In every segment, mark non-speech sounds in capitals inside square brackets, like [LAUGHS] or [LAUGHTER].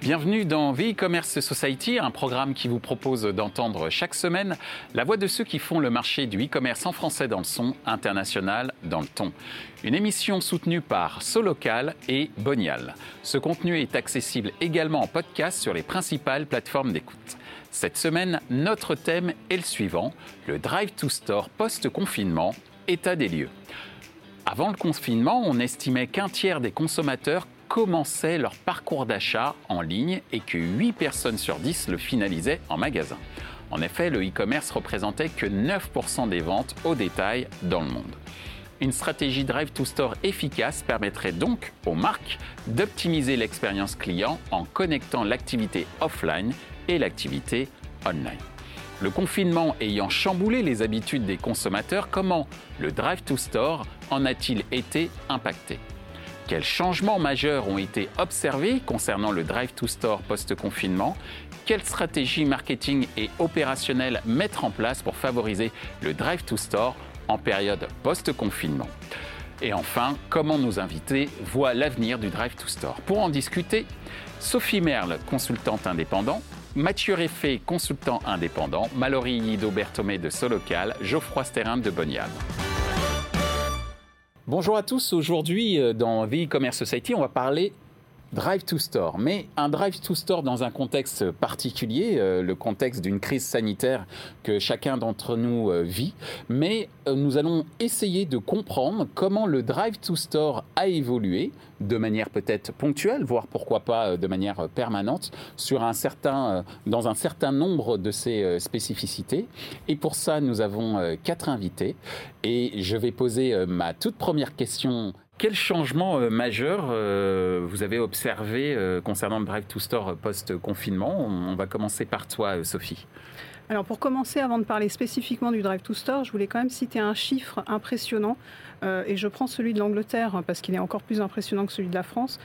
Bienvenue dans The E-Commerce Society, un programme qui vous propose d'entendre chaque semaine la voix de ceux qui font le marché du e-commerce en français dans le son, international dans le ton. Une émission soutenue par Solocal et Bonial. Ce contenu est accessible également en podcast sur les principales plateformes d'écoute. Cette semaine, notre thème est le suivant, le Drive to Store post-confinement, état des lieux. Avant le confinement, on estimait qu'un tiers des consommateurs commençaient leur parcours d'achat en ligne et que 8 personnes sur 10 le finalisaient en magasin. En effet, le e-commerce représentait que 9% des ventes au détail dans le monde. Une stratégie Drive to Store efficace permettrait donc aux marques d'optimiser l'expérience client en connectant l'activité offline et l'activité online. Le confinement ayant chamboulé les habitudes des consommateurs, comment le Drive to Store en a-t-il été impacté? Quels changements majeurs ont été observés concernant le Drive to Store post-confinement Quelles stratégies marketing et opérationnelles mettre en place pour favoriser le Drive to Store en période post-confinement et enfin, comment nos invités voient l'avenir du Drive to Store Pour en discuter, Sophie Merle, consultante indépendante, Mathieu Réfé, consultant indépendant, Mallory Ido Bertomé de Solocal, Geoffroy Sterrin de Bonial. Bonjour à tous. Aujourd'hui, euh, dans The E-Commerce Society, on va parler Drive to Store, mais un Drive to Store dans un contexte particulier, euh, le contexte d'une crise sanitaire que chacun d'entre nous euh, vit, mais euh, nous allons essayer de comprendre comment le Drive to Store a évolué de manière peut-être ponctuelle, voire pourquoi pas de manière permanente, sur un certain, dans un certain nombre de ses spécificités. Et pour ça, nous avons quatre invités, et je vais poser ma toute première question quel changement euh, majeur euh, vous avez observé euh, concernant le Drive to Store post-confinement? On, va commencer par toi, Sophie. Alors pour commencer, avant de parler spécifiquement du Drive to Store, je voulais quand même citer un chiffre impressionnant, et je prends celui de l'Angleterre hein, parce qu'il est encore plus impressionnant que celui de la France.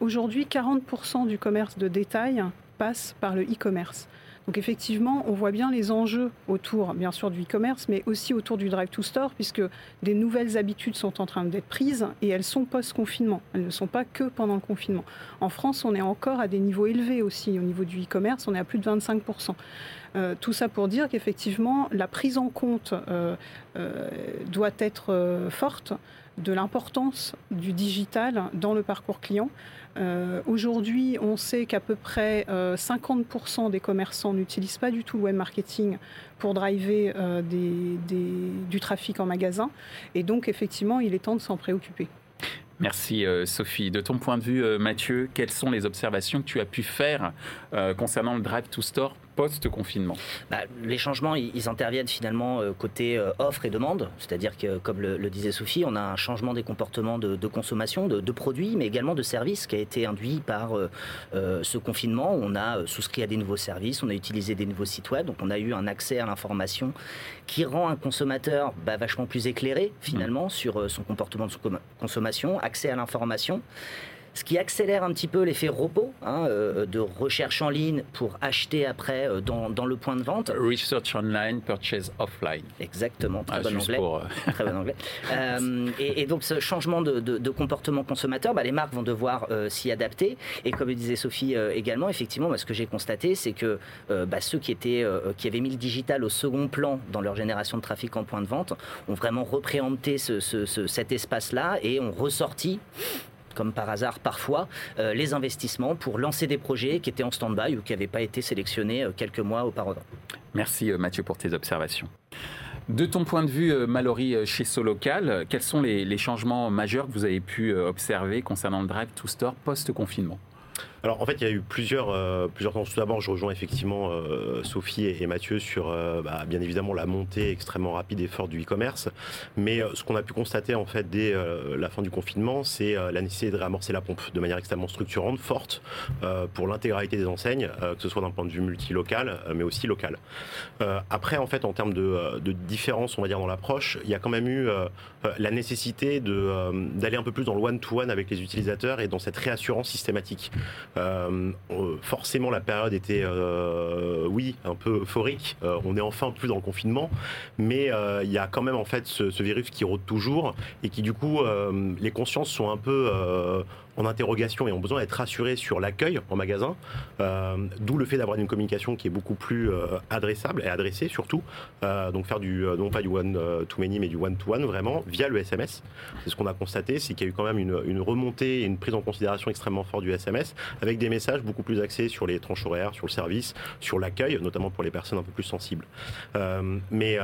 Aujourd'hui, 40% du commerce de détail passe par le e-commerce. Donc effectivement, on voit bien les enjeux autour, bien sûr, du e-commerce, mais aussi autour du drive to store, puisque des nouvelles habitudes sont en train d'être prises et elles sont post-confinement. Elles ne sont pas que pendant le confinement. En France, on est encore à des niveaux élevés aussi au niveau du e-commerce, on est à plus de 25%. Euh, tout ça pour dire qu'effectivement, la prise en compte euh, euh, doit être forte de l'importance du digital dans le parcours client. Euh, aujourd'hui, on sait qu'à peu près 50% euh, des commerçants n'utilisent pas du tout le web marketing pour driver euh, du trafic en magasin. Et donc, effectivement, il est temps de s'en préoccuper. Merci Sophie. De ton point de vue, Mathieu, quelles sont les observations que tu as pu faire concernant le Drive to Store post-confinement bah, Les changements, ils, interviennent finalement euh, côté euh, offre et demande, c'est-à-dire que, comme le, disait Sophie, on a un changement des comportements de, consommation, de, produits, mais également de services qui a été induit par euh, ce confinement. On a souscrit à des nouveaux services, on a utilisé des nouveaux sites web, donc on a eu un accès à l'information qui rend un consommateur bah, vachement plus éclairé finalement mmh. sur son comportement de consommation, accès à l'information ce qui accélère un petit peu l'effet repos hein, euh, de recherche en ligne pour acheter après euh, dans, le point de vente. Research online, purchase offline. Exactement, très, ah, bon, anglais. Euh, [LAUGHS] très bon anglais. et, donc ce changement de, comportement consommateur, bah, les marques vont devoir s'y adapter. Et comme le disait Sophie également, effectivement, bah, ce que j'ai constaté, c'est que bah, ceux qui, étaient, qui avaient mis le digital au second plan dans leur génération de trafic en point de vente ont vraiment représenté cet espace-là et ont ressorti comme par hasard parfois, euh, les investissements pour lancer des projets qui étaient en stand-by ou qui n'avaient pas été sélectionnés euh, quelques mois auparavant. Merci euh, Mathieu pour tes observations. De ton point de vue, Mallory, chez Solocal, quels sont les, les changements majeurs que vous avez pu observer concernant le Drive to Store post-confinement? Alors en fait, il y a eu plusieurs, euh, plusieurs temps. Tout d'abord, je rejoins effectivement euh, Sophie et, Mathieu sur euh, bah, bien évidemment la montée extrêmement rapide et forte du e-commerce. Mais ce qu'on a pu constater en fait dès la fin du confinement, c'est la nécessité de réamorcer la pompe de manière extrêmement structurante, forte pour l'intégralité des enseignes, que ce soit d'un point de vue multilocal, mais aussi local. après, en fait, en termes de, de différence, on va dire dans l'approche, il y a quand même eu la nécessité d'aller un peu plus dans le one-to-one -one avec les utilisateurs et dans cette réassurance systématique. Euh, forcément, la période était, euh, oui, un peu euphorique. Euh, on est enfin plus dans le confinement, mais il y a quand même en fait ce, virus qui rôde toujours et qui du coup, les consciences sont un peu en interrogation et ont besoin d'être rassurés sur l'accueil en magasin. D'où le fait d'avoir une communication qui est beaucoup plus adressable et adressée surtout. donc faire du, non pas du one-to-many, mais du one-to-one vraiment via le SMS. C'est ce qu'on a constaté, c'est qu'il y a eu quand même une, une remontée et une prise en considération extrêmement forte du SMS avec des messages beaucoup plus axés sur les tranches horaires, sur le service, sur l'accueil, notamment pour les personnes un peu plus sensibles. mais,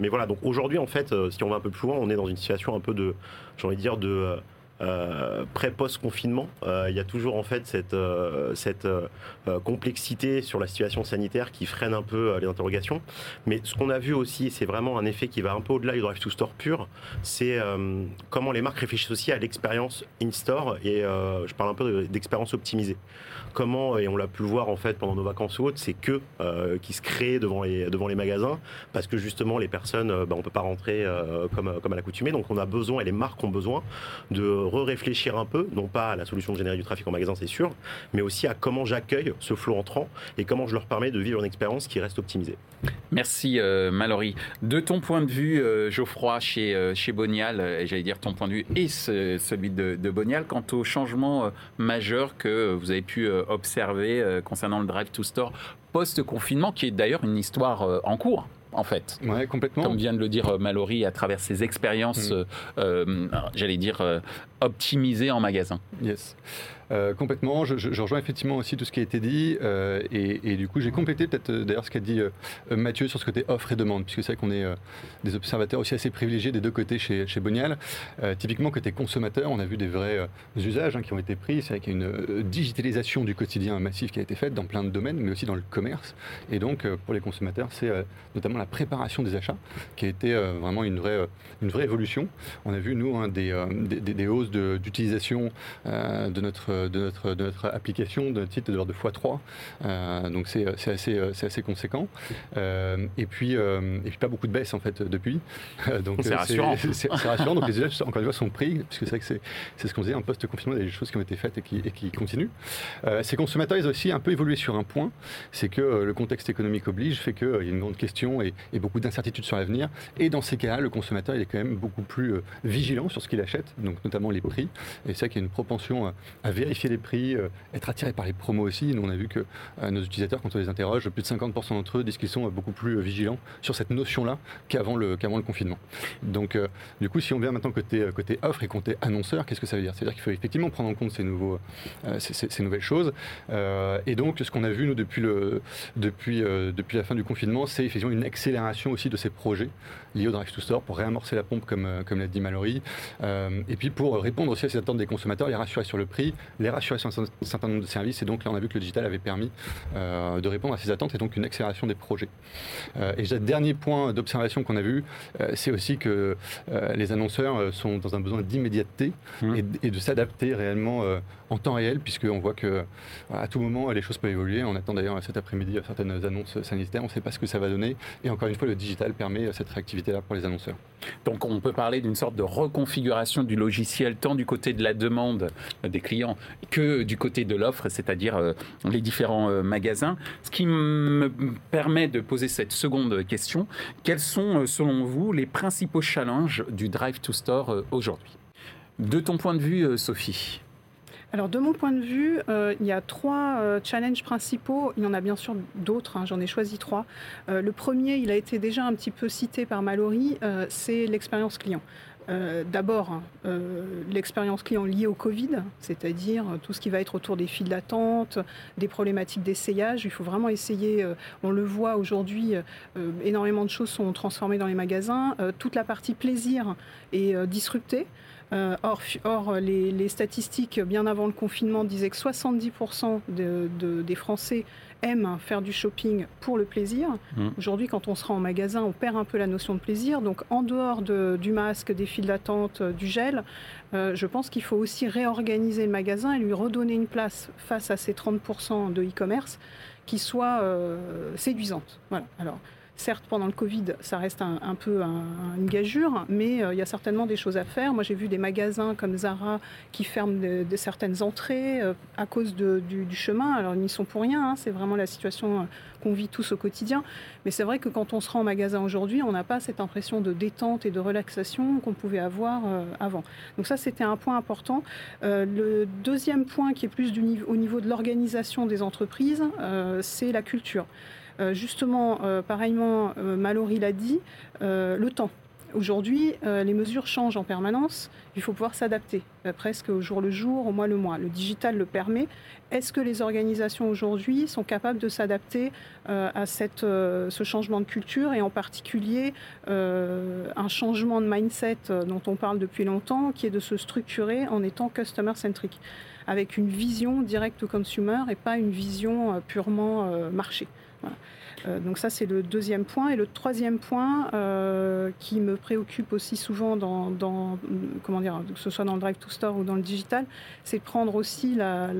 mais voilà, donc aujourd'hui, en fait, si on va un peu plus loin, on est dans une situation un peu de, j'ai envie de dire, de euh, pré-post confinement. Euh, il y a toujours en fait cette, euh, complexité sur la situation sanitaire qui freine un peu les interrogations. Mais ce qu'on a vu aussi, c'est vraiment un effet qui va un peu au-delà du drive to store pur, c'est comment les marques réfléchissent aussi à l'expérience in-store et je parle un peu d'expérience optimisée comment, et on l'a pu le voir en fait pendant nos vacances ou autres, c'est que qui se crée devant les, magasins, parce que justement les personnes, bah, on peut pas rentrer comme à l'accoutumée, donc on a besoin, et les marques ont besoin, de re-réfléchir un peu, non pas à la solution de générer du trafic en magasin, c'est sûr, mais aussi à comment j'accueille ce flot entrant et comment je leur permets de vivre une expérience qui reste optimisée. Merci Mallory. De ton point de vue, Geoffroy, chez, chez Bonial, et j'allais dire ton point de vue et celui de, de Bonial, quant au changement majeur que vous avez pu observé euh, concernant le drive to store post-confinement, qui est d'ailleurs une histoire euh, en cours en fait. Ouais, complètement. Comme vient de le dire euh, Mallory à travers ses expériences, mm. j'allais dire, optimisées en magasin. Yes. Euh, complètement. Je, rejoins effectivement aussi tout ce qui a été dit. Euh, et, du coup, j'ai complété peut-être euh, d'ailleurs ce qu'a dit Mathieu sur ce côté offre et demande, puisque c'est vrai qu'on est des observateurs aussi assez privilégiés des deux côtés chez, chez Bonial. typiquement, côté consommateur, on a vu des vrais usages hein, qui ont été pris. C'est vrai qu'il y a une digitalisation du quotidien massif qui a été faite dans plein de domaines, mais aussi dans le commerce. Et donc, pour les consommateurs, c'est notamment la préparation des achats qui a été vraiment une vraie, une vraie évolution. On a vu, nous, des, des, hausses d'utilisation de notre de notre, de notre application de titre de x3. Euh, donc c'est assez, assez conséquent. Euh, et, puis, euh, et puis pas beaucoup de baisse en fait depuis. donc c'est rassurant. C'est rassurant. donc [LAUGHS] les usages encore une fois sont pris, puisque c'est vrai que c'est ce qu'on disait, en post-confinement, il y a des choses qui ont été faites et qui, et qui continuent. ces consommateurs, ils ont aussi un peu évolué sur un point, c'est que le contexte économique oblige, fait qu'il y a une grande question et, et beaucoup d'incertitudes sur l'avenir. Et dans ces cas-là, le consommateur, il est quand même beaucoup plus vigilant sur ce qu'il achète, donc notamment les prix. Et c'est vrai qu'il y a une propension à vérifier vérifier les prix, euh, être attiré par les promos aussi. Nous, on a vu que euh, nos utilisateurs, quand on les interroge, plus de 50% d'entre eux disent qu'ils sont euh, beaucoup plus vigilants sur cette notion-là qu'avant le, qu'avant le confinement. Donc, du coup, si on vient maintenant côté, côté offre et côté annonceur, qu'est-ce que ça veut dire? C'est-à-dire qu'il faut effectivement prendre en compte ces, nouveaux, ces, nouvelles choses. et donc, ce qu'on a vu, nous, depuis, le, depuis, depuis la fin du confinement, c'est effectivement une accélération aussi de ces projets liés au Drive to Store pour réamorcer la pompe, comme, comme l'a dit Mallory. et puis, pour répondre aussi à ces attentes des consommateurs, les rassurer sur le prix, les rassurer sur un certain nombre de services. Et donc là, on a vu que le digital avait permis euh, de répondre à ces attentes et donc une accélération des projets. Euh, et le dernier point d'observation qu'on a vu, euh, c'est aussi que les annonceurs sont dans un besoin d'immédiateté mmh. et, de s'adapter réellement en temps réel, puisqu'on voit que à tout moment, les choses peuvent évoluer. On attend d'ailleurs cet après-midi certaines annonces sanitaires. On ne sait pas ce que ça va donner. Et encore une fois, le digital permet cette réactivité-là pour les annonceurs. Donc on peut parler d'une sorte de reconfiguration du logiciel, tant du côté de la demande des clients que du côté de l'offre, c'est-à-dire euh, les différents euh, magasins. Ce qui me permet de poser cette seconde question, quels sont euh, selon vous les principaux challenges du Drive to Store aujourd'hui? De ton point de vue, Sophie alors de mon point de vue, il y a trois challenges principaux. Il y en a bien sûr d'autres, hein, j'en ai choisi trois. le premier, il a été déjà un petit peu cité par Mallory, c'est l'expérience client. Euh, d'abord, hein, euh, l'expérience client liée au Covid, c'est-à-dire tout ce qui va être autour des files d'attente, des problématiques d'essayage. Il faut vraiment essayer, euh, on le voit aujourd'hui, énormément de choses sont transformées dans les magasins. toute la partie plaisir est disruptée. or, les, statistiques, bien avant le confinement, disaient que 70% des Français aiment faire du shopping pour le plaisir. Mm. Aujourd'hui, quand on se rend en magasin, on perd un peu la notion de plaisir. Donc, en dehors du masque, des files d'attente, euh, du gel, euh, je pense qu'il faut aussi réorganiser le magasin et lui redonner une place face à ces 30% de e-commerce qui soit euh, séduisante. Voilà. Alors, Certes, pendant le Covid, ça reste un, peu une gageure, mais il y a certainement des choses à faire. Moi, j'ai vu des magasins comme Zara qui ferment de, certaines entrées à cause du, chemin. Alors, ils n'y sont pour rien. Hein. c'est vraiment la situation qu'on vit tous au quotidien. Mais c'est vrai que quand on se rend en magasin aujourd'hui, on n'a pas cette impression de détente et de relaxation qu'on pouvait avoir avant. Donc ça, c'était un point important. le deuxième point qui est plus au niveau de l'organisation des entreprises, c'est la culture. Euh, justement, euh, pareillement, euh, Mallory l'a dit, le temps. Aujourd'hui, les mesures changent en permanence. Il faut pouvoir s'adapter, presque au jour le jour, au mois le mois. Le digital le permet. Est-ce que les organisations aujourd'hui sont capables de s'adapter à ce changement de culture et en particulier un changement de mindset dont on parle depuis longtemps, qui est de se structurer en étant customer-centric, avec une vision direct consumer et pas une vision purement marché? Euh, donc ça, c'est le deuxième point. Et le troisième point euh, qui me préoccupe aussi souvent dans, comment dire, que ce soit dans le drive to store ou dans le digital, c'est de prendre aussi la,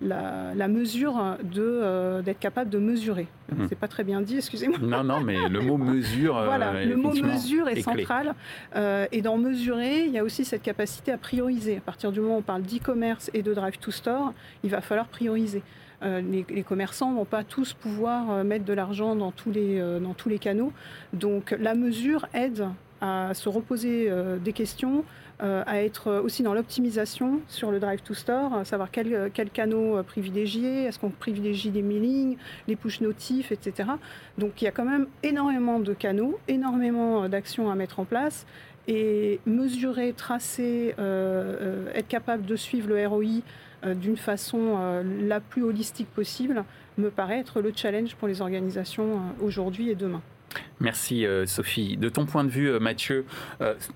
la, mesure de euh, d'être capable de mesurer. Hmm. C'est pas très bien dit, excusez-moi. Non, non, mais le mot [LAUGHS] mesure. voilà, le mot mesure est, central. et dans mesurer, il y a aussi cette capacité à prioriser. À partir du moment où on parle d'e-commerce et de drive to store, il va falloir prioriser. Euh, les, commerçants ne vont pas tous pouvoir euh, mettre de l'argent dans, tous les, euh, dans tous les canaux. Donc la mesure aide à se reposer des questions, à être aussi dans l'optimisation sur le drive to store, à savoir quels quel canaux privilégier, est-ce qu'on privilégie les mailings, les push notifs, etc. Donc il y a quand même énormément de canaux, énormément d'actions à mettre en place et mesurer, tracer, être capable de suivre le ROI d'une façon euh, la plus holistique possible me paraît être le challenge pour les organisations euh, aujourd'hui et demain. Merci Sophie. De ton point de vue, Mathieu,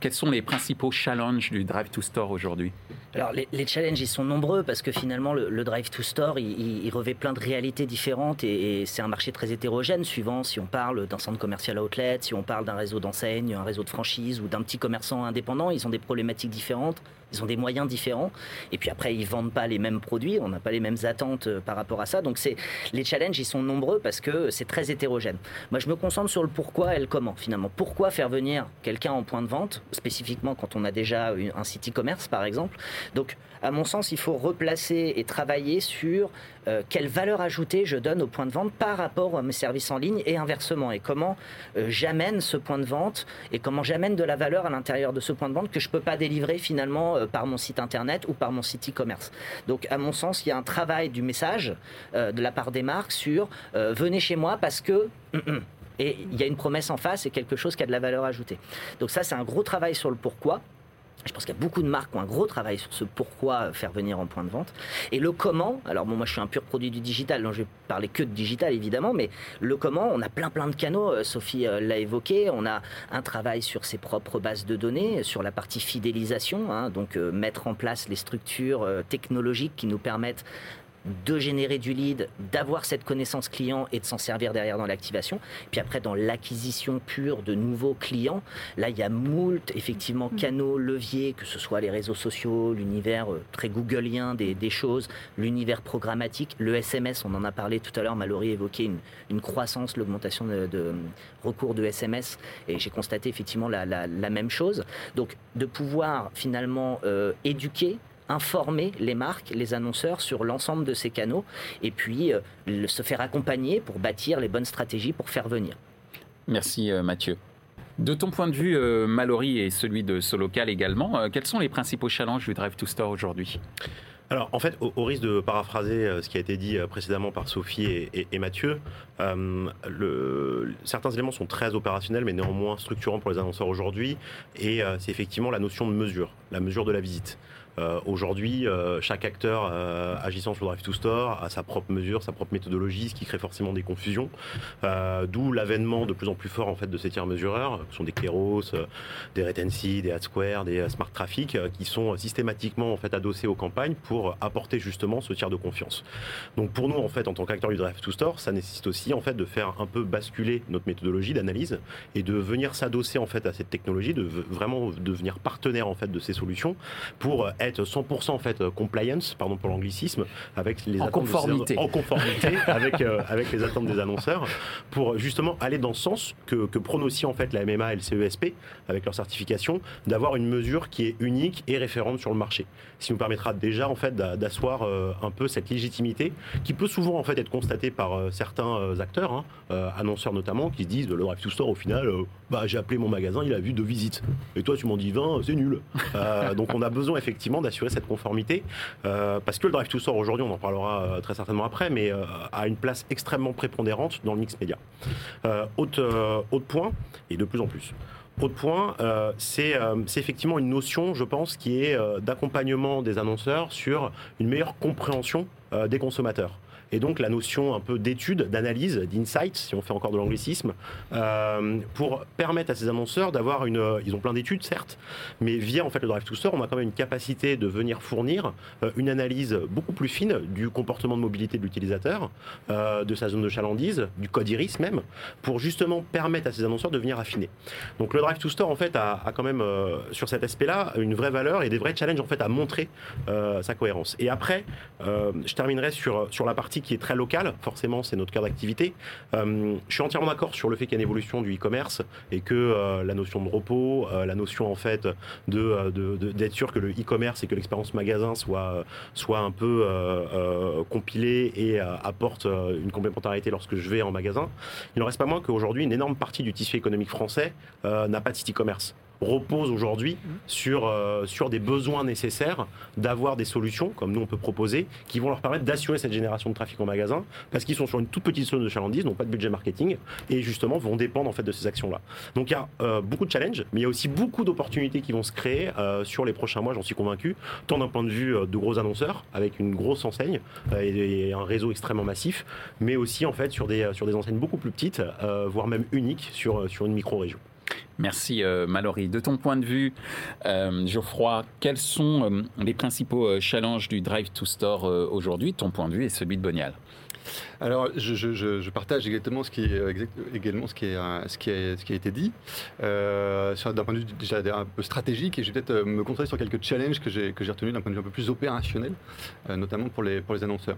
quels sont les principaux challenges du Drive to Store aujourd'hui? Alors les, challenges, ils sont nombreux parce que finalement le, drive to store, il, revêt plein de réalités différentes et, c'est un marché très hétérogène suivant si on parle d'un centre commercial outlet, si on parle d'un réseau d'enseignes, un réseau de franchise ou d'un petit commerçant indépendant, ils ont des problématiques différentes. Ils ont des moyens différents. Et puis après, ils vendent pas les mêmes produits. On n'a pas les mêmes attentes euh, par rapport à ça. Donc les challenges, ils sont nombreux parce que c'est très hétérogène. Moi, je me concentre sur le pourquoi et le comment finalement. Pourquoi faire venir quelqu'un en point de vente, spécifiquement quand on a déjà un site e-commerce par exemple. Donc, à mon sens, il faut replacer et travailler sur euh, quelle valeur ajoutée je donne au point de vente par rapport à mes services en ligne et inversement. Et comment euh, j'amène ce point de vente et comment j'amène de la valeur à l'intérieur de ce point de vente que je ne peux pas délivrer finalement euh, par mon site internet ou par mon site e-commerce. Donc, à mon sens, il y a un travail du message de la part des marques sur venez chez moi parce que. [CLEARS THROAT] Et il y a une promesse en face et quelque chose qui a de la valeur ajoutée. Donc ça, c'est un gros travail sur le pourquoi. Je pense qu'il y a beaucoup de marques qui ont un gros travail sur ce pourquoi faire venir en point de vente. Et le comment, alors bon, moi je suis un pur produit du digital, donc je vais parler que de digital évidemment, mais le comment, on a plein plein de canaux, euh, Sophie euh, l'a évoqué, on a un travail sur ses propres bases de données, sur la partie fidélisation, hein, donc euh, mettre en place les structures technologiques qui nous permettent de générer du lead, d'avoir cette connaissance client et de s'en servir derrière dans l'activation. Puis après, dans l'acquisition pure de nouveaux clients, là, il y a moult, effectivement, mm. canaux, leviers, que ce soit les réseaux sociaux, l'univers euh, très googlien des, choses, l'univers programmatique, le SMS, on en a parlé tout à l'heure, Mallory évoquait une, croissance, l'augmentation de, recours de SMS, et j'ai constaté effectivement la, même chose. Donc, de pouvoir finalement euh, éduquer informer les marques, les annonceurs sur l'ensemble de ces canaux et puis euh, se faire accompagner pour bâtir les bonnes stratégies pour faire venir. Merci euh, Mathieu. De ton point de vue, euh, Mallory et celui de Solocal également, quels sont les principaux challenges du Drive to Store aujourd'hui? Alors, en fait, au, risque de paraphraser ce qui a été dit précédemment par Sophie et, Mathieu, certains éléments sont très opérationnels, mais néanmoins structurants pour les annonceurs aujourd'hui. Et c'est effectivement la notion de mesure, la mesure de la visite. Euh, aujourd'hui, euh, chaque acteur euh, agissant sur Drive to Store a sa propre mesure, sa propre méthodologie, ce qui crée forcément des confusions. D'où l'avènement de plus en plus fort en fait de ces tiers mesureurs, qui sont des Keros, des Retency, des AdSquare, des Smart Traffic, qui sont systématiquement en fait adossés aux campagnes pour apporter justement ce tiers de confiance. Donc pour nous en fait, en tant qu'acteur du Drive to Store, ça nécessite aussi en fait de faire un peu basculer notre méthodologie d'analyse et de venir s'adosser en fait à cette technologie, de vraiment devenir partenaire en fait de ces solutions pour être 100% en fait compliance, pardon pour l'anglicisme, avec les en conformité, en conformité [LAUGHS] avec avec les attentes des annonceurs, pour justement aller dans ce sens que que prône aussi en fait la MMA et le CESP avec leur certification, d'avoir une mesure qui est unique et référente sur le marché. Ce qui nous permettra déjà en fait d'asseoir un peu cette légitimité qui peut souvent en fait être constatée par certains acteurs, hein, annonceurs notamment, qui se disent le drive to store au final, bah j'ai appelé mon magasin, il a vu deux visites, et toi tu m'en dis 20, c'est nul. donc on a besoin effectivement d'assurer cette conformité, euh, parce que le Drive to Store aujourd'hui, on en parlera euh, très certainement après, mais euh, a une place extrêmement prépondérante dans le mix média. autre, autre point, et de plus en plus. Autre point, c'est effectivement une notion, je pense, qui est d'accompagnement des annonceurs sur une meilleure compréhension des consommateurs et donc la notion un peu d'étude, d'analyse, d'insight, si on fait encore de l'anglicisme, euh, pour permettre à ces annonceurs d'avoir une... Ils ont plein d'études, certes, mais via en fait le Drive to Store, on a quand même une capacité de venir fournir euh, une analyse beaucoup plus fine du comportement de mobilité de l'utilisateur, euh, de sa zone de chalandise, du code iris même, pour justement permettre à ces annonceurs de venir affiner. Donc le Drive to Store, en fait, a, a quand même, sur cet aspect-là, une vraie valeur et des vrais challenges, en fait, à montrer sa cohérence. Et après, je terminerai sur, sur la partie qui est très locale, forcément c'est notre cœur d'activité. Euh, je suis entièrement d'accord sur le fait qu'il y a une évolution du e-commerce et que euh, la notion de repos, euh, la notion en fait de, d'être sûr que le e-commerce et que l'expérience magasin soit, soit un peu compilée et apporte une complémentarité lorsque je vais en magasin. Il n'en reste pas moins qu'aujourd'hui une énorme partie du tissu économique français n'a pas de site e-commerce repose aujourd'hui sur, euh, sur des besoins nécessaires d'avoir des solutions, comme nous on peut proposer, qui vont leur permettre d'assurer cette génération de trafic en magasin, parce qu'ils sont sur une toute petite zone de chalandise, n'ont pas de budget marketing, et justement vont dépendre en fait de ces actions-là. Donc il y a euh, beaucoup de challenges, mais il y a aussi beaucoup d'opportunités qui vont se créer euh, sur les prochains mois, j'en suis convaincu, tant d'un point de vue de gros annonceurs, avec une grosse enseigne et, un réseau extrêmement massif, mais aussi en fait sur des, enseignes beaucoup plus petites, voire même uniques sur une micro-région. Merci euh, Mallory. De ton point de vue, euh, Geoffroy, quels sont euh, les principaux challenges du Drive to Store aujourd'hui? Ton point de vue et celui de Bonial alors, je, partage exactement ce qui est, euh, également ce qui, est, euh, ce, qui a été dit, euh, d'un point de vue déjà un peu stratégique, et je vais peut-être me concentrer sur quelques challenges que j'ai retenus d'un point de vue un peu plus opérationnel, notamment pour les, pour les annonceurs.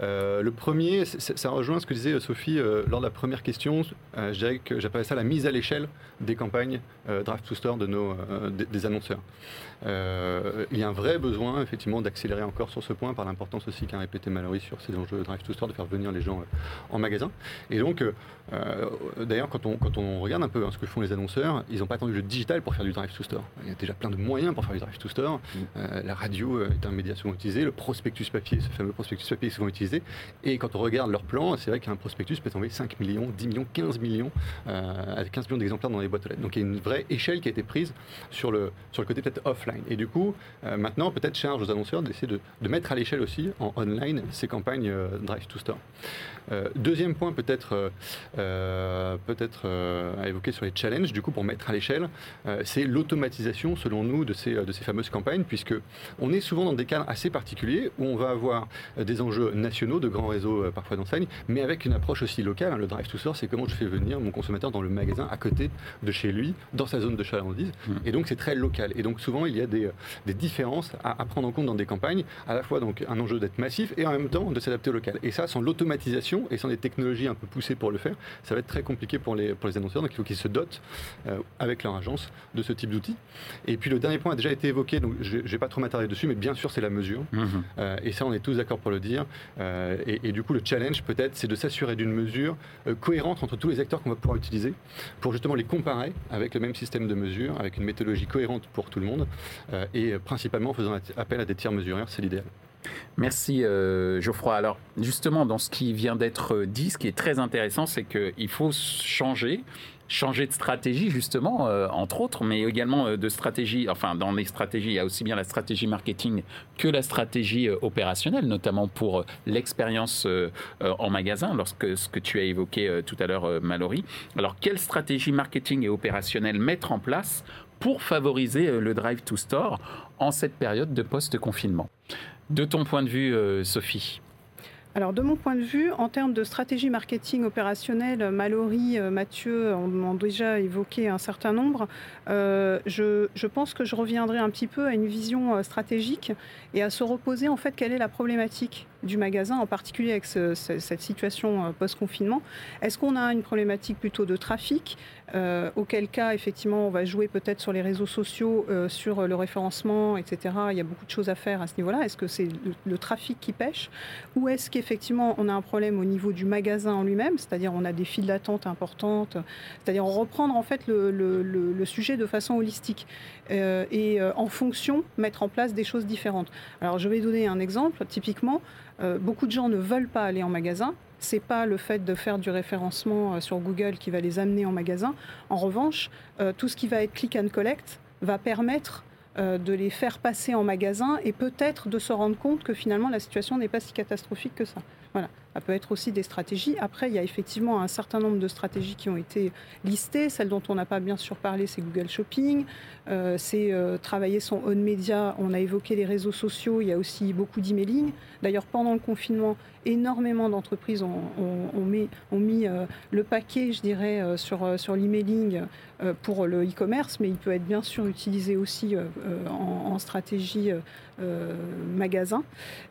le premier, ça rejoint ce que disait Sophie lors de la première question, je que j'appellerais ça la mise à l'échelle des campagnes Draft to Store de nos, des, annonceurs. il y a un vrai besoin, effectivement, d'accélérer encore sur ce point, par l'importance aussi qu'a répété Mallory sur ces enjeux Drive to Store, de faire venir les gens euh, en magasin. Et donc, euh, euh, d'ailleurs, quand on, quand on regarde un peu hein, ce que font les annonceurs, ils n'ont pas attendu le digital pour faire du drive to store. Il y a déjà plein de moyens pour faire du drive to store. Mm. la radio est un média souvent utilisé, le prospectus papier, ce fameux prospectus papier est souvent utilisé. Et quand on regarde leur plan, c'est vrai qu'un prospectus peut envoyer 5 millions, 10 millions, 15 millions, avec 15 millions d'exemplaires dans les boîtes aux lettres. Donc il y a une vraie échelle qui a été prise sur le, sur le côté peut-être offline. Et du coup, maintenant, peut-être charge aux annonceurs d'essayer de, de, mettre à l'échelle aussi en online ces campagnes drive to store. Euh, deuxième point peut-être euh, euh, peut-être à évoquer sur les challenges, du coup pour mettre à l'échelle, c'est l'automatisation selon nous de ces, de ces fameuses campagnes, puisque on est souvent dans des cadres assez particuliers où on va avoir des enjeux nationaux, de grands réseaux parfois d'enseignes, mais avec une approche aussi locale. Hein. Le drive to source, c'est comment je fais venir mon consommateur dans le magasin à côté de chez lui, dans sa zone de chalandise, mmh. et donc c'est très local. Et donc souvent il y a des, des différences à, à, prendre en compte dans des campagnes, à la fois donc un enjeu d'être massif et en même temps de s'adapter au local. Et ça, sans l'automatisation et sans des technologies un peu poussées pour le faire, ça va être très compliqué pour les, pour les annonceurs. Donc il faut qu'ils se dotent euh, avec leur agence de ce type d'outils. Et puis le dernier point a déjà été évoqué, donc je ne vais pas trop m'attarder dessus, mais bien sûr c'est la mesure. Mhm. Euh, et ça on est tous d'accord pour le dire. Euh, et, du coup le challenge peut-être c'est de s'assurer d'une mesure cohérente entre tous les acteurs qu'on va pouvoir utiliser pour justement les comparer avec le même système de mesure, avec une méthodologie cohérente pour tout le monde et principalement en faisant appel à des tiers mesureurs, c'est l'idéal. Merci euh, Geoffroy. Alors justement, dans ce qui vient d'être dit, ce qui est très intéressant, c'est qu'il faut changer changer de stratégie justement, euh, entre autres, mais également euh, de stratégie. Enfin, dans les stratégies, il y a aussi bien la stratégie marketing que la stratégie opérationnelle, notamment pour l'expérience en magasin, lorsque ce que tu as évoqué tout à l'heure, Mallory. Alors, quelle stratégie marketing et opérationnelle mettre en place pour favoriser le drive to store en cette période de post-confinement? De ton point de vue, euh, Sophie alors, de mon point de vue, en termes de stratégie marketing opérationnelle, Mallory, euh, Mathieu ont déjà évoqué un certain nombre. Euh, je, pense que je reviendrai un petit peu à une vision euh, stratégique et à se reposer en fait quelle est la problématique du magasin, en particulier avec cette situation post-confinement. Est-ce qu'on a une problématique plutôt de trafic Auquel cas, effectivement, on va jouer peut-être sur les réseaux sociaux, sur le référencement, etc. Il y a beaucoup de choses à faire à ce niveau-là. Est-ce que c'est le, trafic qui pêche Ou est-ce qu'il effectivement, on a un problème au niveau du magasin en lui-même, c'est-à-dire on a des files d'attente importantes, c'est-à-dire reprendre en fait le, sujet de façon holistique euh, et euh, en fonction mettre en place des choses différentes. Alors je vais donner un exemple. Typiquement, euh, beaucoup de gens ne veulent pas aller en magasin. C'est pas le fait de faire du référencement sur Google qui va les amener en magasin. En revanche, tout ce qui va être click and collect va permettre euh, de les faire passer en magasin et peut-être de se rendre compte que finalement la situation n'est pas si catastrophique que ça. Voilà. Ça peut être aussi des stratégies. Après, il y a effectivement un certain nombre de stratégies qui ont été listées. Celle dont on n'a pas bien sûr parlé, c'est Google Shopping. Euh, c'est euh, travailler son own media. On a évoqué les réseaux sociaux. Il y a aussi beaucoup d'emailing. D'ailleurs, pendant le confinement, énormément d'entreprises ont, mis euh, le paquet, je dirais, sur, sur l'emailing pour le e-commerce, mais il peut être bien sûr utilisé aussi en, stratégie magasin.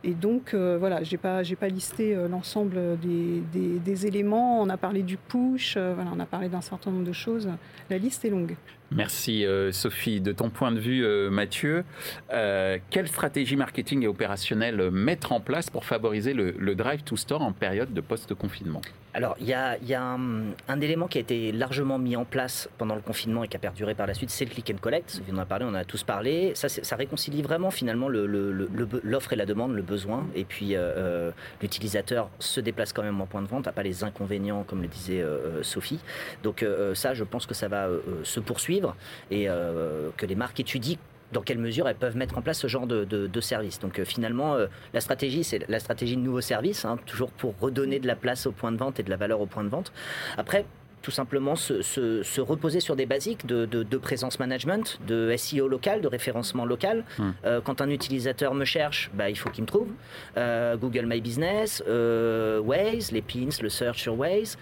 Et donc, voilà, je n'ai pas, pas listé l'ensemble des, éléments. On a parlé du push, euh, on a parlé d'un certain nombre de choses. La liste est longue. Merci euh, Sophie. De ton point de vue, euh, Mathieu, quelle stratégie marketing et opérationnelle mettre en place pour favoriser le drive to store en période de post-confinement? Alors, il y a, un, élément qui a été largement mis en place pendant le confinement et qui a perduré par la suite, c'est le click and collect. On en a parlé, on en a tous parlé. Ça, ça réconcilie vraiment finalement l'offre et la demande, le besoin. Et puis, euh, euh, l'utilisateur se déplace quand même en point de vente, n'a pas les inconvénients, comme le disait euh, Sophie. Donc, ça, je pense que ça va se poursuivre et que les marques étudient dans quelle mesure elles peuvent mettre en place ce genre de, de, service. Donc euh, finalement, euh, la stratégie, c'est la stratégie de nouveaux services, hein, toujours pour redonner de la place au point de vente et de la valeur au point de vente. Après, tout simplement se, reposer sur des basiques de, présence management, de SEO local, de référencement local. Hmm. Euh, quand un utilisateur me cherche, bah, il faut qu'il me trouve. Google My Business, Waze, les pins, le search sur Waze,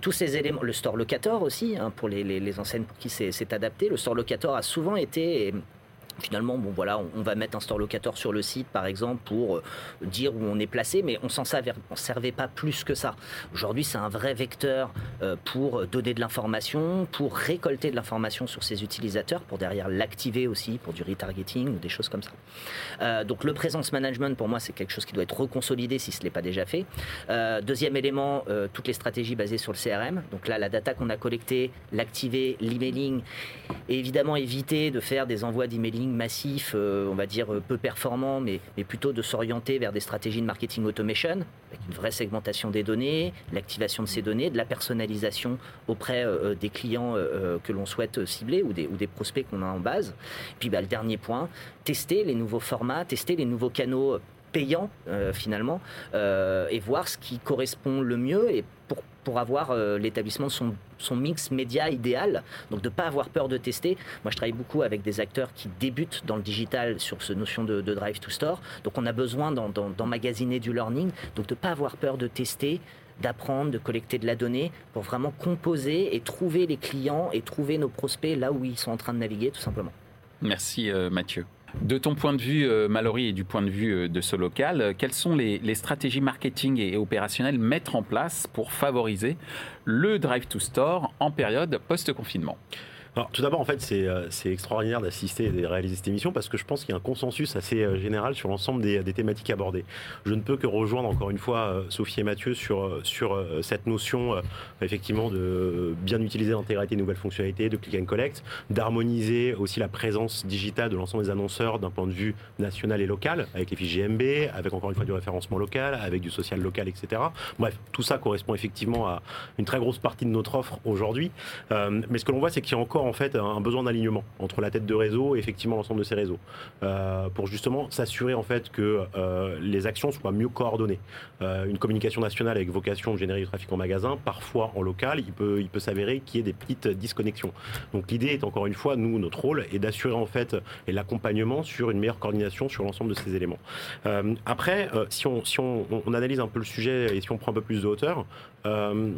tous ces éléments, le store locator aussi, hein, pour les, les, les, enseignes pour qui c'est adapté. Le store locator a souvent été Finalement, bon voilà, on, va mettre un store locator sur le site, par exemple, pour euh, dire où on est placé, mais on s'en servait pas plus que ça. Aujourd'hui, c'est un vrai vecteur euh, pour donner de l'information, pour récolter de l'information sur ses utilisateurs, pour derrière l'activer aussi, pour du retargeting ou des choses comme ça. Euh, donc le presence management, pour moi, c'est quelque chose qui doit être reconsolidé si ce n'est pas déjà fait. deuxième élément, toutes les stratégies basées sur le CRM. Donc là, la data qu'on a collectée, l'activer, l'emailing, et évidemment éviter de faire des envois d'emailing massif, euh, on va dire euh, peu performant, mais, plutôt de s'orienter vers des stratégies de marketing automation, avec une vraie segmentation des données, l'activation de ces données, de la personnalisation auprès euh, des clients que l'on souhaite cibler ou des, ou des prospects qu'on a en base. puis bah, le dernier point, tester les nouveaux formats, tester les nouveaux canaux payants finalement, et voir ce qui correspond le mieux et pour pour avoir euh, l'établissement de son, mix média idéal. Donc de ne pas avoir peur de tester. Moi, je travaille beaucoup avec des acteurs qui débutent dans le digital sur cette notion de, drive to store. Donc on a besoin d'emmagasiner du learning. Donc de ne pas avoir peur de tester d'apprendre, de collecter de la donnée pour vraiment composer et trouver les clients et trouver nos prospects là où ils sont en train de naviguer tout simplement. Merci euh, Mathieu. De ton point de vue, euh, Mallory, et du point de vue euh, de ce local, euh, quelles sont les, stratégies marketing et, opérationnelles mettre en place pour favoriser le drive to store en période post-confinement? Alors, tout d'abord, en fait, euh, c'est extraordinaire d'assister et de réaliser cette émission parce que je pense qu'il y a un consensus assez euh, général sur l'ensemble des, thématiques abordées. Je ne peux que rejoindre encore une fois euh, Sophie et Mathieu sur, sur cette notion, effectivement, de bien utiliser l'intégralité des nouvelles fonctionnalités, de click and collect, d'harmoniser aussi la présence digitale de l'ensemble des annonceurs d'un point de vue national et local, avec les fiches GMB, avec encore une fois du référencement local, avec du social local, etc. Bref, tout ça correspond effectivement à une très grosse partie de notre offre aujourd'hui. mais ce que l'on voit, c'est qu'il y a encore en fait un besoin d'alignement entre la tête de réseau et effectivement l'ensemble de ces réseaux, pour justement s'assurer en fait que les actions soient mieux coordonnées. une communication nationale avec vocation de générer du trafic en magasin, parfois en local, il peut, il peut s'avérer qu'il y ait des petites disconnexions. Donc l'idée est encore une fois, nous, notre rôle est d'assurer en fait l'accompagnement sur une meilleure coordination sur l'ensemble de ces éléments. après, si, on, si on, on, analyse un peu le sujet et si on prend un peu plus de hauteur, euh,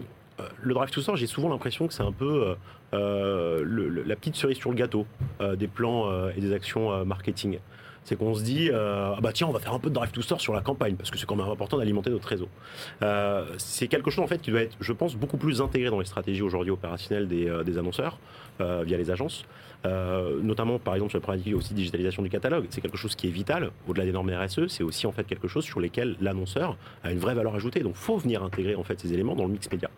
le drive to store, j'ai souvent l'impression que c'est un peu euh, euh, la petite cerise sur le gâteau des plans et des actions marketing. C'est qu'on se dit, ah bah tiens, on va faire un peu de drive to store sur la campagne parce que c'est quand même important d'alimenter notre réseau. c'est quelque chose en fait qui doit être, je pense, beaucoup plus intégré dans les stratégies aujourd'hui opérationnelles des annonceurs via les agences. Euh, notamment par exemple sur la problématique aussi digitalisation du catalogue. C'est quelque chose qui est vital, au-delà des normes RSE, c'est aussi en fait quelque chose sur lesquels l'annonceur a une vraie valeur ajoutée. Donc faut venir intégrer en fait ces éléments dans le mix média.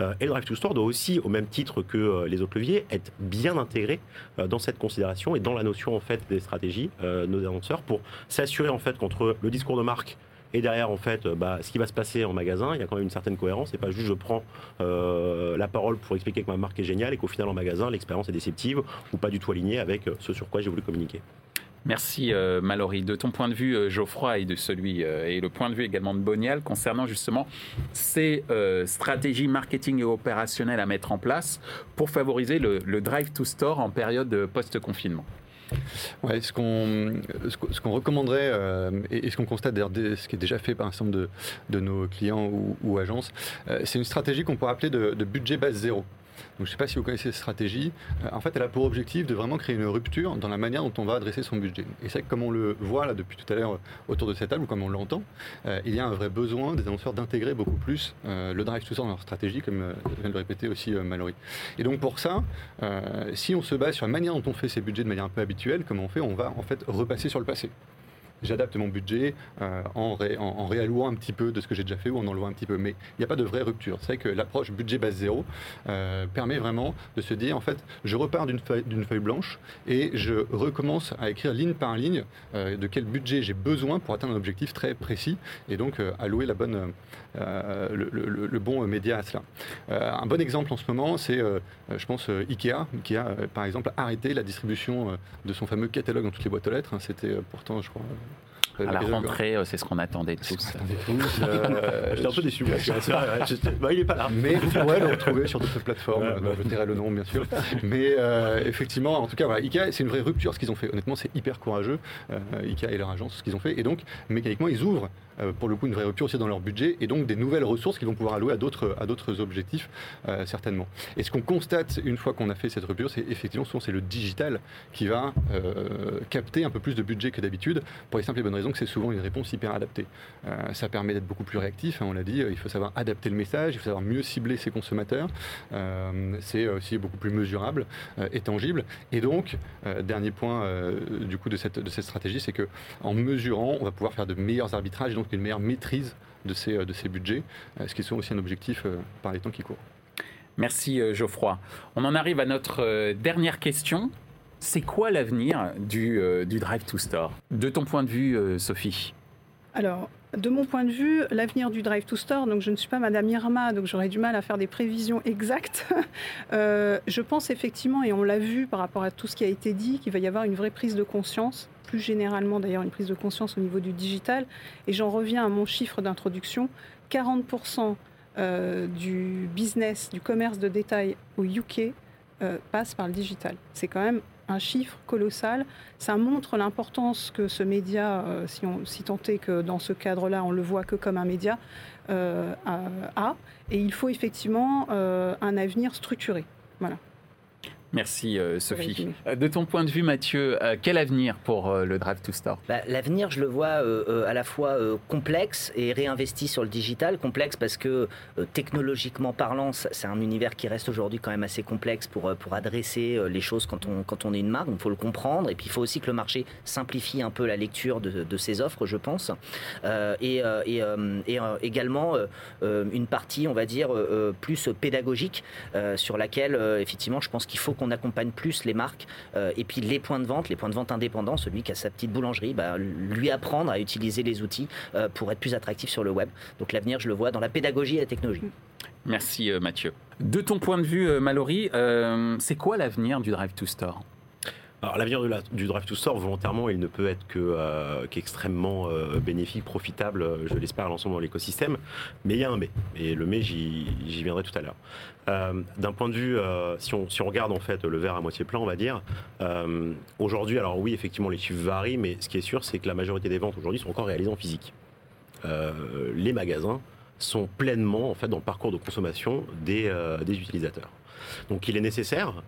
Euh, et le Drive to Store doit aussi, au même titre que euh, les autres leviers, être bien intégré dans cette considération et dans la notion en fait des stratégies nos annonceurs pour s'assurer en fait qu'entre le discours de marque et derrière, en fait, bah, ce qui va se passer en magasin, il y a quand même une certaine cohérence. Et pas juste je prends euh, la parole pour expliquer que ma marque est géniale et qu'au final, en magasin, l'expérience est déceptive ou pas du tout alignée avec euh, ce sur quoi j'ai voulu communiquer. Merci euh, Mallory. De ton point de vue, Geoffroy, et de celui et le point de vue également de Bonial concernant justement ces stratégies marketing et opérationnelles à mettre en place pour favoriser le drive to store en période post-confinement. Ouais, ce qu'on recommanderait euh, et, ce qu'on constate d'ailleurs ce qui est déjà fait par un certain nombre de, nos clients ou, agences, euh, c'est une stratégie qu'on pourrait appeler de budget base zéro. Donc je ne sais pas si vous connaissez cette stratégie. Euh, en fait, elle a pour objectif de vraiment créer une rupture dans la manière dont on va adresser son budget. Et c'est comme on le voit là depuis tout à l'heure euh, autour de cette table, ou comme on l'entend, euh, il y a un vrai besoin des annonceurs d'intégrer beaucoup plus le drive to store dans leur stratégie, comme vient de le répéter aussi Mallory. Et donc pour ça, si on se base sur la manière dont on fait ses budgets de manière un peu habituelle, comme on fait, on va en fait repasser sur le passé j'adapte mon budget euh, en, en, réallouant un petit peu de ce que j'ai déjà fait ou en enlevant un petit peu. Mais il n'y a pas de vraie rupture. C'est que l'approche budget base zéro euh, permet vraiment de se dire, en fait, je repars d'une feuille, feuille, blanche et je recommence à écrire ligne par ligne euh, de quel budget j'ai besoin pour atteindre un objectif très précis et donc allouer la bonne, le, bon média à cela. un bon exemple en ce moment, c'est, je pense, Ikea, qui a, par exemple, arrêté la distribution de son fameux catalogue dans toutes les boîtes aux lettres. Hein. C'était pourtant, je crois, à la rentrée, euh, c'est ce qu'on attendait tous. [LAUGHS] Euh, J'étais un peu déçu. bah, il n'est pas là. Mais vous pourrez le retrouver sur d'autres [LAUGHS] plateformes. je tairai le nom, bien sûr. Mais euh, effectivement, en tout cas, voilà, Ikea, c'est une vraie rupture ce qu'ils ont fait. Honnêtement, c'est hyper courageux. Ikea et leur agence, ce qu'ils ont fait. Et donc, mécaniquement, ils ouvrent euh, pour le coup une vraie rupture aussi dans leur budget et donc des nouvelles ressources qu'ils vont pouvoir allouer à d'autres à d'autres objectifs euh, certainement. Et ce qu'on constate une fois qu'on a fait cette rupture, c'est effectivement souvent c'est le digital qui va euh, capter un peu plus de budget que d'habitude pour les simples et bonnes raisons que c'est souvent une réponse hyper adaptée. ça permet d'être beaucoup plus réactif, hein, on l'a dit, il faut savoir adapter le message, il faut savoir mieux cibler ses consommateurs. c'est aussi beaucoup plus mesurable et tangible. Et donc dernier point du coup de cette de cette stratégie, c'est que en mesurant, on va pouvoir faire de meilleurs arbitrages une meilleure maîtrise de ces, euh, de ces budgets, euh, ce qui est aussi un objectif euh, par les temps qui courent. Merci Geoffroy. On en arrive à notre dernière question. C'est quoi l'avenir du, du, Drive to Store? De ton point de vue, Sophie? Alors, de mon point de vue, l'avenir du Drive to Store, donc je ne suis pas Madame Irma, donc j'aurais du mal à faire des prévisions exactes. [LAUGHS] je pense effectivement, et on l'a vu par rapport à tout ce qui a été dit, qu'il va y avoir une vraie prise de conscience plus généralement d'ailleurs une prise de conscience au niveau du digital. Et j'en reviens à mon chiffre d'introduction. 40% euh, du business, du commerce de détail au UK euh, passe par le digital. C'est quand même un chiffre colossal. Ça montre l'importance que ce média, euh, si, on, si tant est que dans ce cadre-là, on le voit que comme un média, a. Et il faut effectivement un avenir structuré. Voilà. Merci euh, Sophie. Euh, de ton point de vue, Mathieu, euh, quel avenir pour le Drive to Store? Bah, L'avenir, je le vois à la fois complexe et réinvesti sur le digital. Complexe parce que technologiquement parlant, c'est un univers qui reste aujourd'hui quand même assez complexe pour, pour adresser les choses quand on, quand on est une marque. il faut le comprendre. Et puis il faut aussi que le marché simplifie un peu la lecture de, de ses offres, je pense. et, et, et également une partie, on va dire, plus pédagogique sur laquelle, effectivement, je pense qu'il faut qu'on on accompagne plus les marques euh, et puis les points de vente, les points de vente indépendants, celui qui a sa petite boulangerie, bah, lui apprendre à utiliser les outils euh, pour être plus attractif sur le web. Donc l'avenir, je le vois dans la pédagogie et la technologie. Merci Mathieu. De ton point de vue, Mallory, c'est quoi l'avenir du Drive to Store? Alors l'avenir du Drive to Store, volontairement, il ne peut être que qu'extrêmement bénéfique, profitable, je l'espère, à l'ensemble de l'écosystème. Mais il y a un mais. Et le mais, j'y viendrai tout à l'heure. Euh, d'un point de vue, euh, si, on, regarde en fait le verre à moitié plein, on va dire, euh, aujourd'hui, alors oui, effectivement, les chiffres varient, mais ce qui est sûr, c'est que la majorité des ventes aujourd'hui sont encore réalisées en physique. les magasins sont pleinement en fait dans le parcours de consommation des, utilisateurs. Donc il est nécessaire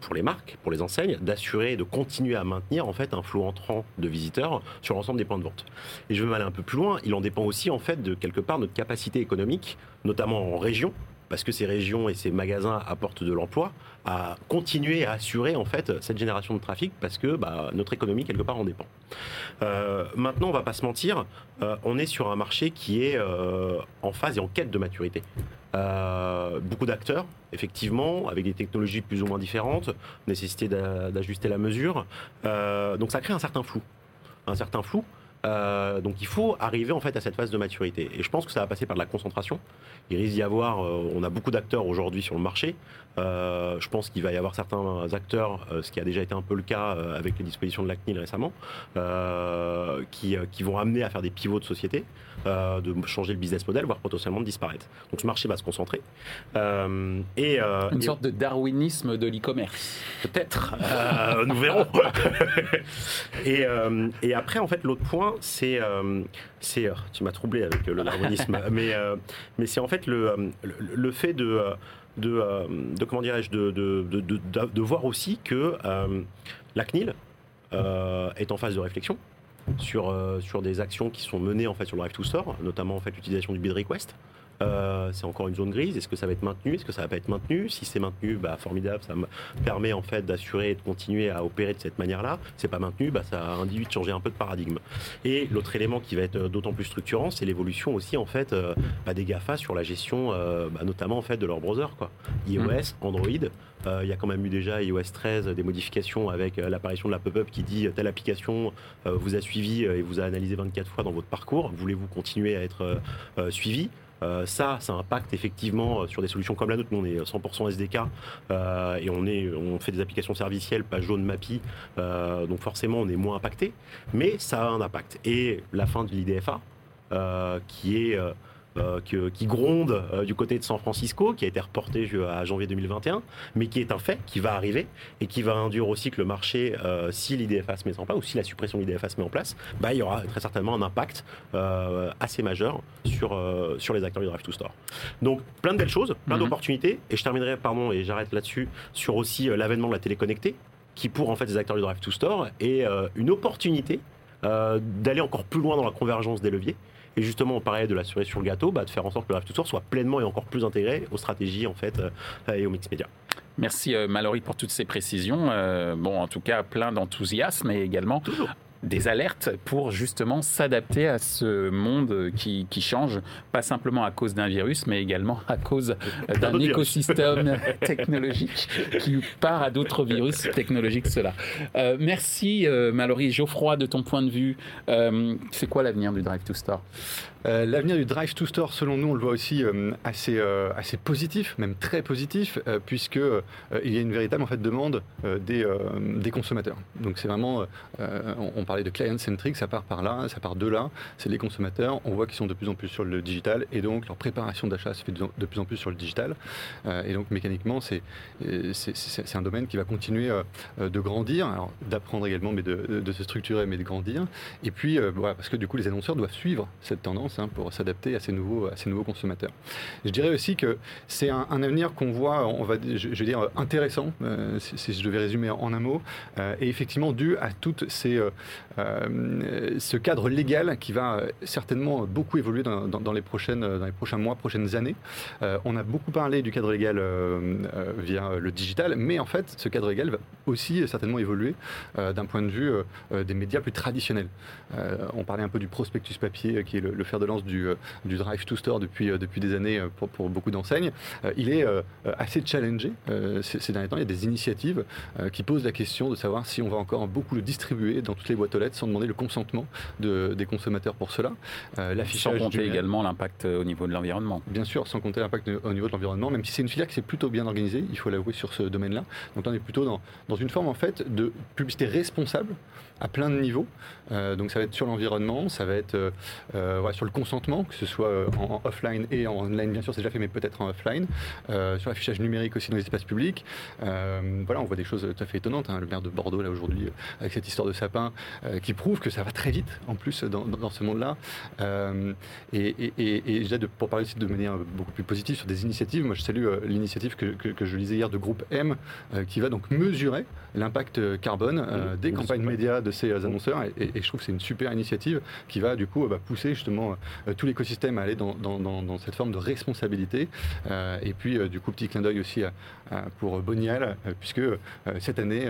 pour les marques, pour les enseignes, d'assurer, de continuer à maintenir en fait un flot entrant de visiteurs sur l'ensemble des points de vente. Et je veux aller un peu plus loin, il en dépend aussi en fait de quelque part notre capacité économique, notamment en région, parce que ces régions et ces magasins apportent de l'emploi, à continuer à assurer en fait cette génération de trafic parce que bah, notre économie quelque part en dépend. Euh, maintenant, on va pas se mentir, euh, on est sur un marché qui est euh, en phase et en quête de maturité. beaucoup d'acteurs, effectivement, avec des technologies plus ou moins différentes, nécessité d'ajuster la mesure. donc ça crée un certain flou. Un certain flou. Donc il faut arriver en fait à cette phase de maturité. Et je pense que ça va passer par de la concentration. Il risque d'y avoir, euh, on a beaucoup d'acteurs aujourd'hui sur le marché. Euh, je pense qu'il va y avoir certains acteurs, euh, ce qui a déjà été un peu le cas avec les dispositions de la CNIL récemment, qui, qui, vont amener à faire des pivots de société, de changer le business model, voire potentiellement de disparaître. Donc ce marché va se concentrer. et, Une sorte de darwinisme de l'e-commerce. Peut-être, nous verrons. [LAUGHS] et, et, après, en fait, l'autre point, c'est, c'est, tu m'as troublé avec le darwinisme, [LAUGHS] mais, mais c'est en fait le, le, fait de, de, de comment dirais-je, de, de, voir aussi que euh, la CNIL euh, est en phase de réflexion sur, euh, sur des actions qui sont menées en fait sur le Drive to Store, notamment en fait l'utilisation du bid request. Euh, c'est encore une zone grise. Est-ce que ça va être maintenu? Est-ce que ça va pas être maintenu? Si c'est maintenu, bah, formidable, ça me permet en fait d'assurer et de continuer à opérer de cette manière-là. C'est pas maintenu, bah, ça induit de changer un peu de paradigme. Et l'autre élément qui va être euh, d'autant plus structurant, c'est l'évolution aussi en fait euh, bah, des Gafa sur la gestion, bah, notamment en fait de leur browser, quoi. iOS, mmh. Android. Il y a quand même eu déjà iOS 13 des modifications avec l'apparition de la pop-up qui dit telle application vous a suivi et vous a analysé 24 fois dans votre parcours. Voulez-vous continuer à être suivi? Euh, ça, ça impacte effectivement euh, sur des solutions comme la nôtre. Nous, on est 100% SDK euh, et on, est, on fait des applications servicielles, pas jaune MAPI, donc forcément, on est moins impacté, mais ça a un impact. Et la fin de l'IDFA, qui est euh, qui gronde euh, du côté de San Francisco, qui a été reporté à janvier 2021, mais qui est un fait, qui va arriver et qui va induire aussi que le marché, euh, si l'IDFA se met en place, ou si la suppression de l'IDFA se met en place, bah, il y aura très certainement un impact assez majeur sur, sur les acteurs du Drive to Store. Donc plein de belles choses, plein mhm. d'opportunités, et je terminerai, pardon, et j'arrête là-dessus, sur aussi l'avènement de la téléconnectée, qui pour en fait les acteurs du Drive to Store est une opportunité d'aller encore plus loin dans la convergence des leviers et justement, on parlait de la cerise sur le gâteau, bah, de faire en sorte que le Drive to Store soit pleinement et encore plus intégré aux stratégies en fait euh, et aux mix média. Merci euh, Mallory pour toutes ces précisions. Euh, bon, en tout cas, plein d'enthousiasme et également Toujours des alertes pour justement s'adapter à ce monde qui, change, pas simplement à cause d'un virus, mais également à cause d'un écosystème [LAUGHS] technologique qui part à d'autres virus technologiques. Cela. Euh, merci euh, Mallory. Geoffroy, de ton point de vue, euh, c'est quoi l'avenir du Drive to Store? L'avenir du Drive to Store, selon nous, on le voit aussi assez, assez positif, même très positif, puisque il y a une véritable demande des, consommateurs. Donc c'est vraiment, on, parler de client-centric, ça part par là, ça part de là. C'est les consommateurs, on voit qu'ils sont de plus en plus sur le digital et donc leur préparation d'achat se fait de plus en plus sur le digital. Euh, et donc mécaniquement, c'est un domaine qui va continuer euh, de grandir, d'apprendre également, mais de, se structurer, mais de grandir. Et puis, euh, voilà, parce que du coup, les annonceurs doivent suivre cette tendance pour s'adapter à ces nouveaux, consommateurs. Je dirais aussi que c'est un, avenir qu'on voit, on va, je, veux dire, intéressant, si, je devais résumer en un mot, et effectivement dû à toutes ces euh, ce cadre légal qui va certainement beaucoup évoluer dans, les, prochaines, prochains mois, prochaines années. Euh, on a beaucoup parlé du cadre légal euh, via le digital, mais en fait, ce cadre légal va aussi certainement évoluer d'un point de vue des médias plus traditionnels. on parlait un peu du prospectus papier qui est le, fer fer de lance du, du drive to store depuis, depuis des années pour, pour beaucoup d'enseignes, il est assez challengé ces, derniers temps. Il y a des initiatives qui posent la question de savoir si on va encore beaucoup le distribuer dans toutes les boîtes aux lettres sans demander le consentement de, des consommateurs pour cela. sans compter également l'impact au niveau de l'environnement. Bien sûr, sans compter l'impact au niveau de l'environnement, même si c'est une filière qui s'est plutôt bien organisée, il faut l'avouer sur ce domaine-là. Donc on est plutôt dans, dans une forme en fait de publicité responsable à plein de niveaux. Euh, donc ça va être sur l'environnement, ça va être euh, euh, sur le consentement, que ce soit en, offline et en online, bien sûr, c'est déjà fait, mais peut-être en offline. sur l'affichage numérique aussi dans les espaces publics. voilà, on voit des choses tout à fait étonnantes. Hein. Le maire de Bordeaux, là, aujourd'hui, avec cette histoire de sapin, qui prouve que ça va très vite, en plus, dans, dans ce monde-là. et, et, et déjà, de, pour parler aussi de manière beaucoup plus positive sur des initiatives, moi, je salue l'initiative que, que, que, je lisais hier de Groupe M, qui va donc mesurer l'impact carbone des campagnes médias de ces annonceurs. Et, je trouve que c'est une super initiative qui va du coup bah, pousser justement euh, tout l'écosystème à aller dans, cette forme de responsabilité. Euh, et puis euh, du coup, petit clin d'œil aussi pour Bonial, puisque cette année,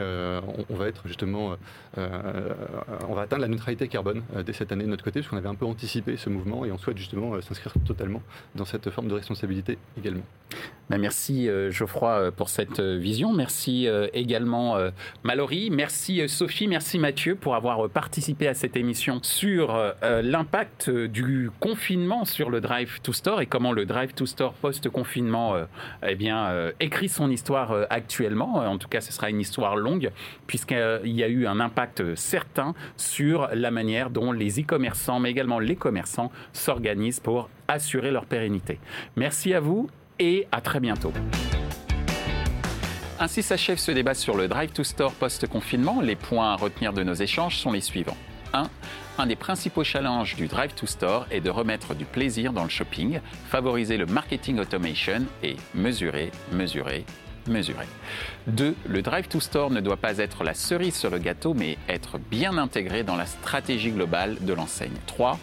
on, va être justement, on va atteindre la neutralité carbone dès cette année de notre côté, parce qu'on avait un peu anticipé ce mouvement et on souhaite justement s'inscrire totalement dans cette forme de responsabilité également. Ben, merci Geoffroy pour cette vision. Merci également Mallory. Merci Sophie. Merci Mathieu pour avoir participé à cette émission sur euh, l'impact du confinement sur le Drive to Store et comment le Drive to Store post-confinement euh, eh bien, euh, écrit son histoire actuellement. En tout cas, ce sera une histoire longue puisqu'il y a eu un impact certain sur la manière dont les e-commerçants, mais également les commerçants, s'organisent pour assurer leur pérennité. Merci à vous et à très bientôt. Ainsi s'achève ce débat sur le Drive to Store post-confinement. Les points à retenir de nos échanges sont les suivants. 1. Un des principaux challenges du Drive to Store est de remettre du plaisir dans le shopping, favoriser le marketing automation et mesurer, mesurer, mesurer. 2. Le Drive to Store ne doit pas être la cerise sur le gâteau, mais être bien intégré dans la stratégie globale de l'enseigne. 3.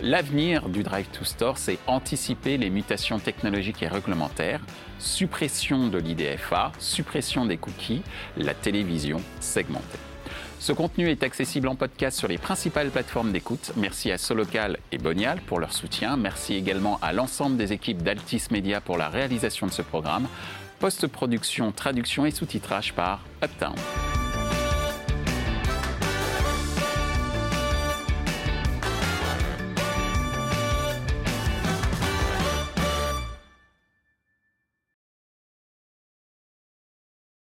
L'avenir du Drive to Store, c'est anticiper les mutations technologiques et réglementaires, suppression de l'IDFA, suppression des cookies, la télévision segmentée. Ce contenu est accessible en podcast sur les principales plateformes d'écoute. Merci à Solocal et Bonial pour leur soutien. Merci également à l'ensemble des équipes d'Altis Media pour la réalisation de ce programme. Post-production, traduction et sous-titrage par Uptown.